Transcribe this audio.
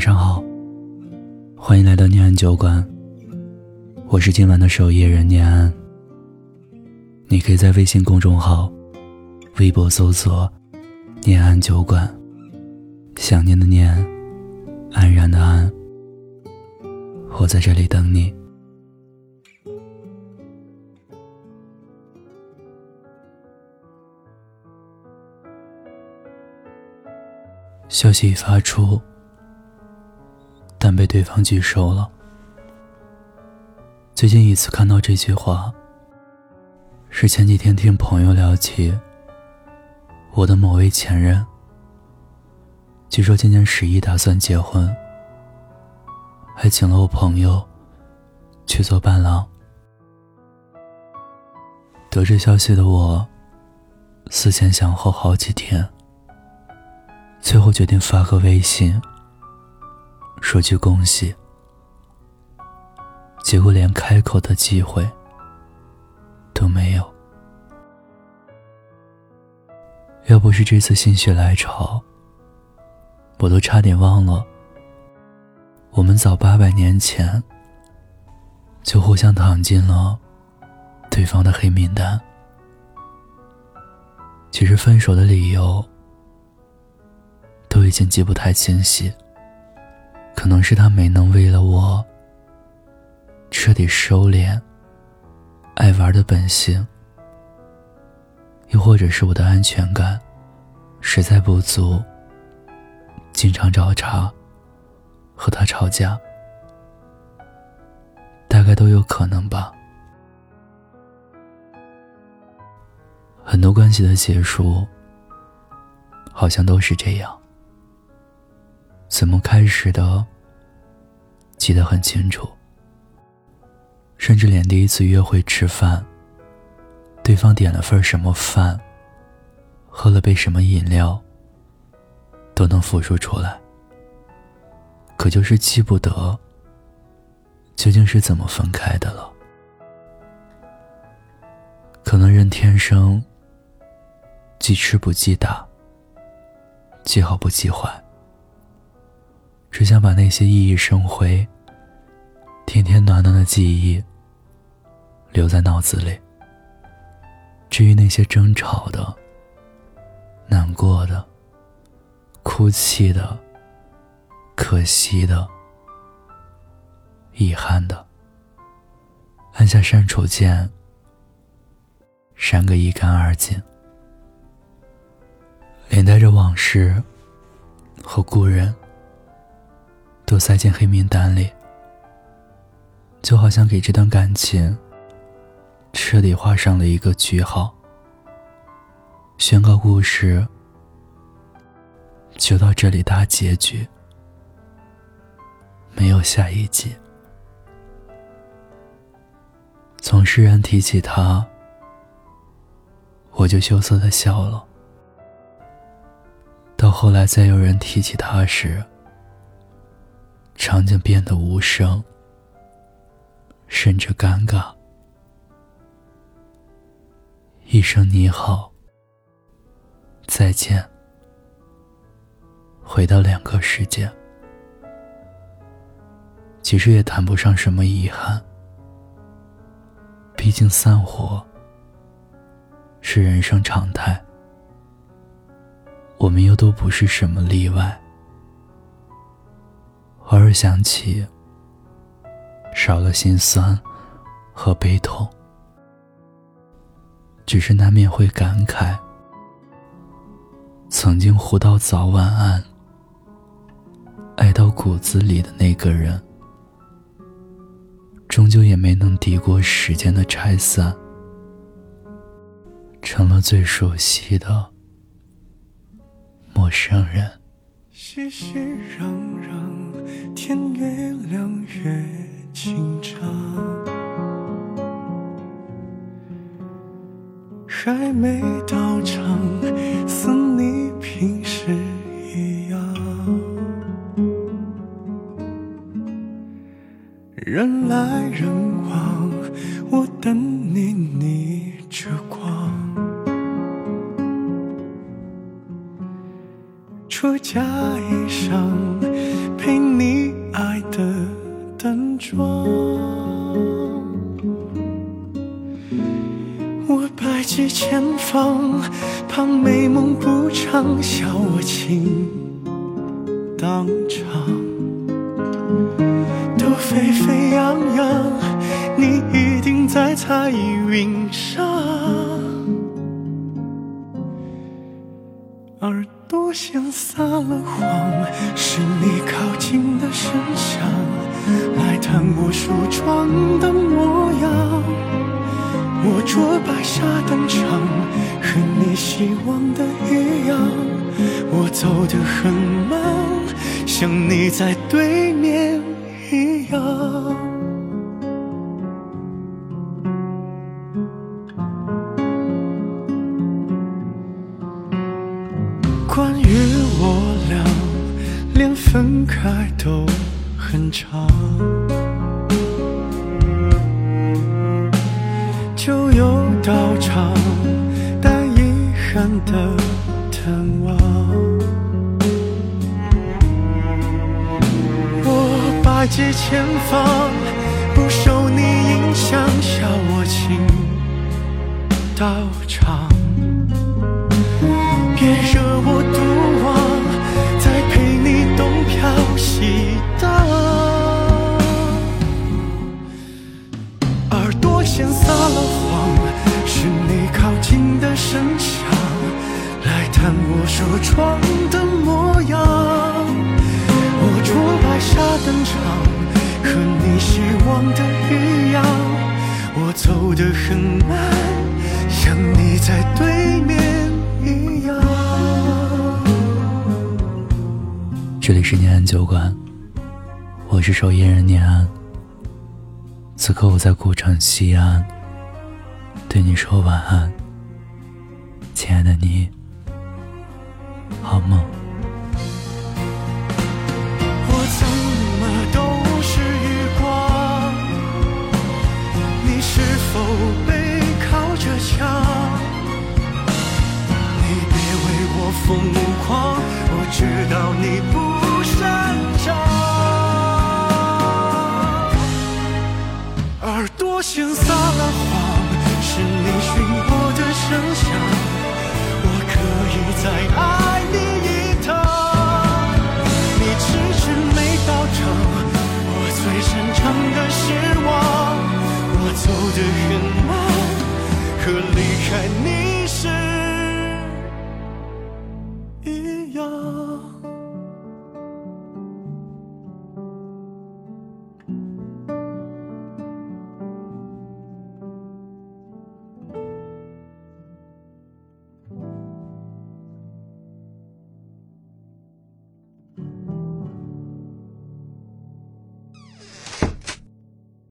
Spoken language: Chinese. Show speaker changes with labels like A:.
A: 晚上好，欢迎来到念安酒馆。我是今晚的守夜人念安。你可以在微信公众号、微博搜索“念安酒馆”，想念的念，安然的安。我在这里等你。消息已发出。被对方拒收了。最近一次看到这句话，是前几天听朋友聊起我的某位前任。据说今年十一打算结婚，还请了我朋友去做伴郎。得知消息的我，思前想后好几天，最后决定发个微信。说句恭喜，结果连开口的机会都没有。要不是这次心血来潮，我都差点忘了，我们早八百年前就互相躺进了对方的黑名单。其实分手的理由都已经记不太清晰。可能是他没能为了我彻底收敛爱玩的本性，又或者是我的安全感实在不足，经常找茬和他吵架，大概都有可能吧。很多关系的结束，好像都是这样。怎么开始的？记得很清楚，甚至连第一次约会吃饭，对方点了份什么饭，喝了杯什么饮料，都能复述出来。可就是记不得究竟是怎么分开的了。可能人天生记吃不记打，记好不记坏。只想把那些熠熠生辉、甜甜暖暖的记忆留在脑子里。至于那些争吵的、难过的、哭泣的、可惜的、遗憾的，按下删除键，删个一干二净，连带着往事和故人。都塞进黑名单里，就好像给这段感情彻底画上了一个句号，宣告故事就到这里大结局，没有下一集。从诗人提起他，我就羞涩的笑了；到后来再有人提起他时，场景变得无声，甚至尴尬。一声你好，再见，回到两个世界。其实也谈不上什么遗憾，毕竟散伙是人生常态，我们又都不是什么例外。偶尔想起，少了心酸和悲痛，只是难免会感慨：曾经活到早晚安、爱到骨子里的那个人，终究也没能抵过时间的拆散，成了最熟悉的陌生人。熙熙攘攘。天越亮越紧张，还没到场，似你平时一样。人来人往，我等你你
B: 出嫁衣裳，陪你爱的淡妆。我百计千方，怕美梦不长，笑我情当场。都沸沸扬扬，你一定在彩云上。耳朵像撒了谎，是你靠近的声响，来探我梳妆的模样。我着白纱登场，和你希望的一样。我走得很慢，像你在对面一样。关于我俩，连分开都很长，就有道场，带遗憾的探望。我百计千方，不受你影响，笑我情到场。别惹我希望的一样。我走得很慢，像你在对面。
A: 这里是念安酒馆，我是守夜人念安。此刻我在古城西安，对你说晚安，亲爱的你，好梦。
B: 擅长的是我，我走得很慢，可离开你。